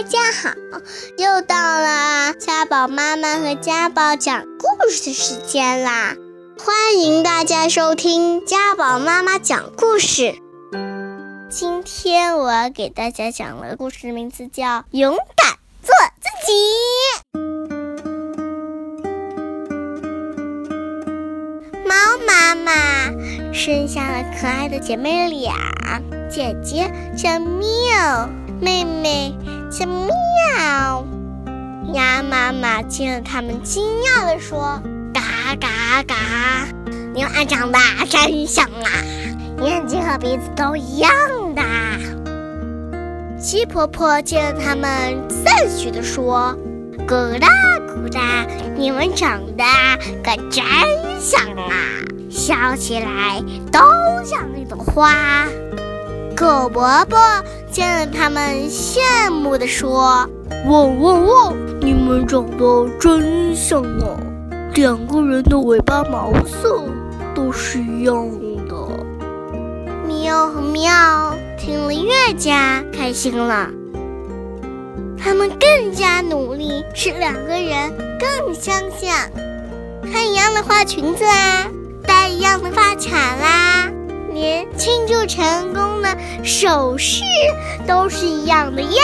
大家好，又到了家宝妈妈和家宝讲故事的时间啦！欢迎大家收听家宝妈妈讲故事。今天我要给大家讲的故事名字叫《勇敢做自己》。猫妈妈生下了可爱的姐妹俩，姐姐叫喵，妹妹叫喵。鸭妈妈见了它们，惊讶地说：“嘎嘎嘎，你们长得真像啊，眼睛和鼻子都一样的。”鸡婆婆见了它们，赞许地说：“咕哒咕哒，你们长得可真像啊，笑起来都像一朵花。”狗伯伯见了他们，羡慕地说：“汪汪汪，你们长得真像啊！两个人的尾巴毛色都是一样的。”喵和喵听了越加开心了，他们更加努力，使两个人更相像。穿一样的花裙子啦，戴一样的发卡啦。连庆祝成功的手势都是一样的耶！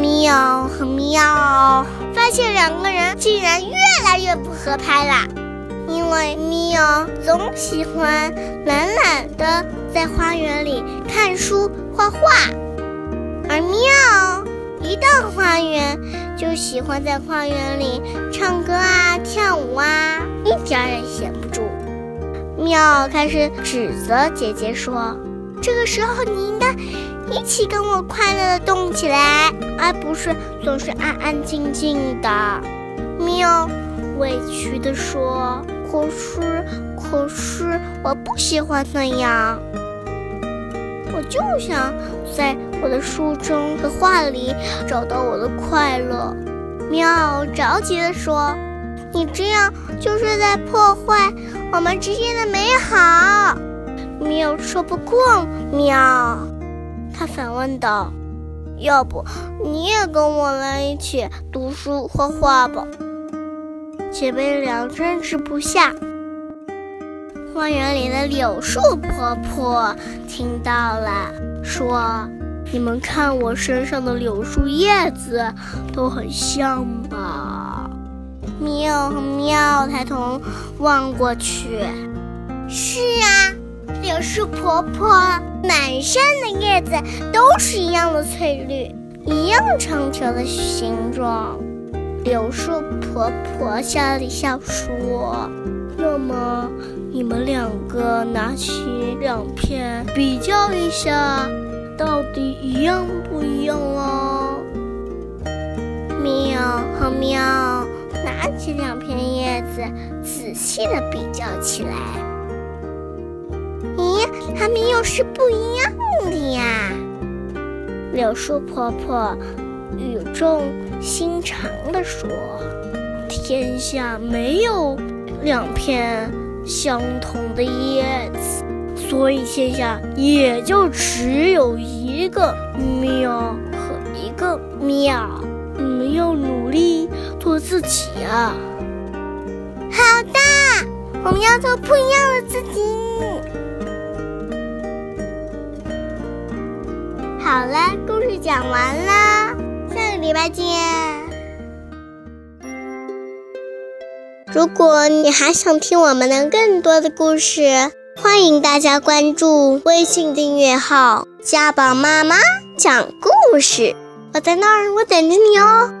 喵和喵发现两个人竟然越来越不合拍啦，因为喵总喜欢懒懒的在花园里看书画画，而喵一到花园就喜欢在花园里唱歌啊、跳舞啊，一点也闲喵开始指责姐姐说：“这个时候你应该一起跟我快乐的动起来，而不是总是安安静静的。”喵委屈地说：“可是，可是我不喜欢那样，我就想在我的书中的画里找到我的快乐。”喵着急地说。你这样就是在破坏我们之间的美好。喵说不过喵，他反问道：“要不你也跟我来一起读书画画吧？”姐妹俩争执不下。花园里的柳树婆婆听到了，说：“你们看我身上的柳树叶子都很像吧？”喵和喵抬头望过去，是啊，柳树婆婆满山的叶子都是一样的翠绿，一样长条的形状。柳树婆婆笑了笑说：“那么你们两个拿起两片比较一下，到底一样不一样哦？”喵和喵。起两片叶子，仔细的比较起来。咦，它们又是不一样的呀！柳树婆婆语重心长地说：“天下没有两片相同的叶子，所以天下也就只有一个喵和一个喵。没有。”自己啊！好的，我们要做不一样的自己。好了，故事讲完了，下个礼拜见。如果你还想听我们的更多的故事，欢迎大家关注微信订阅号“家宝妈妈讲故事”。我在那儿，我等着你哦。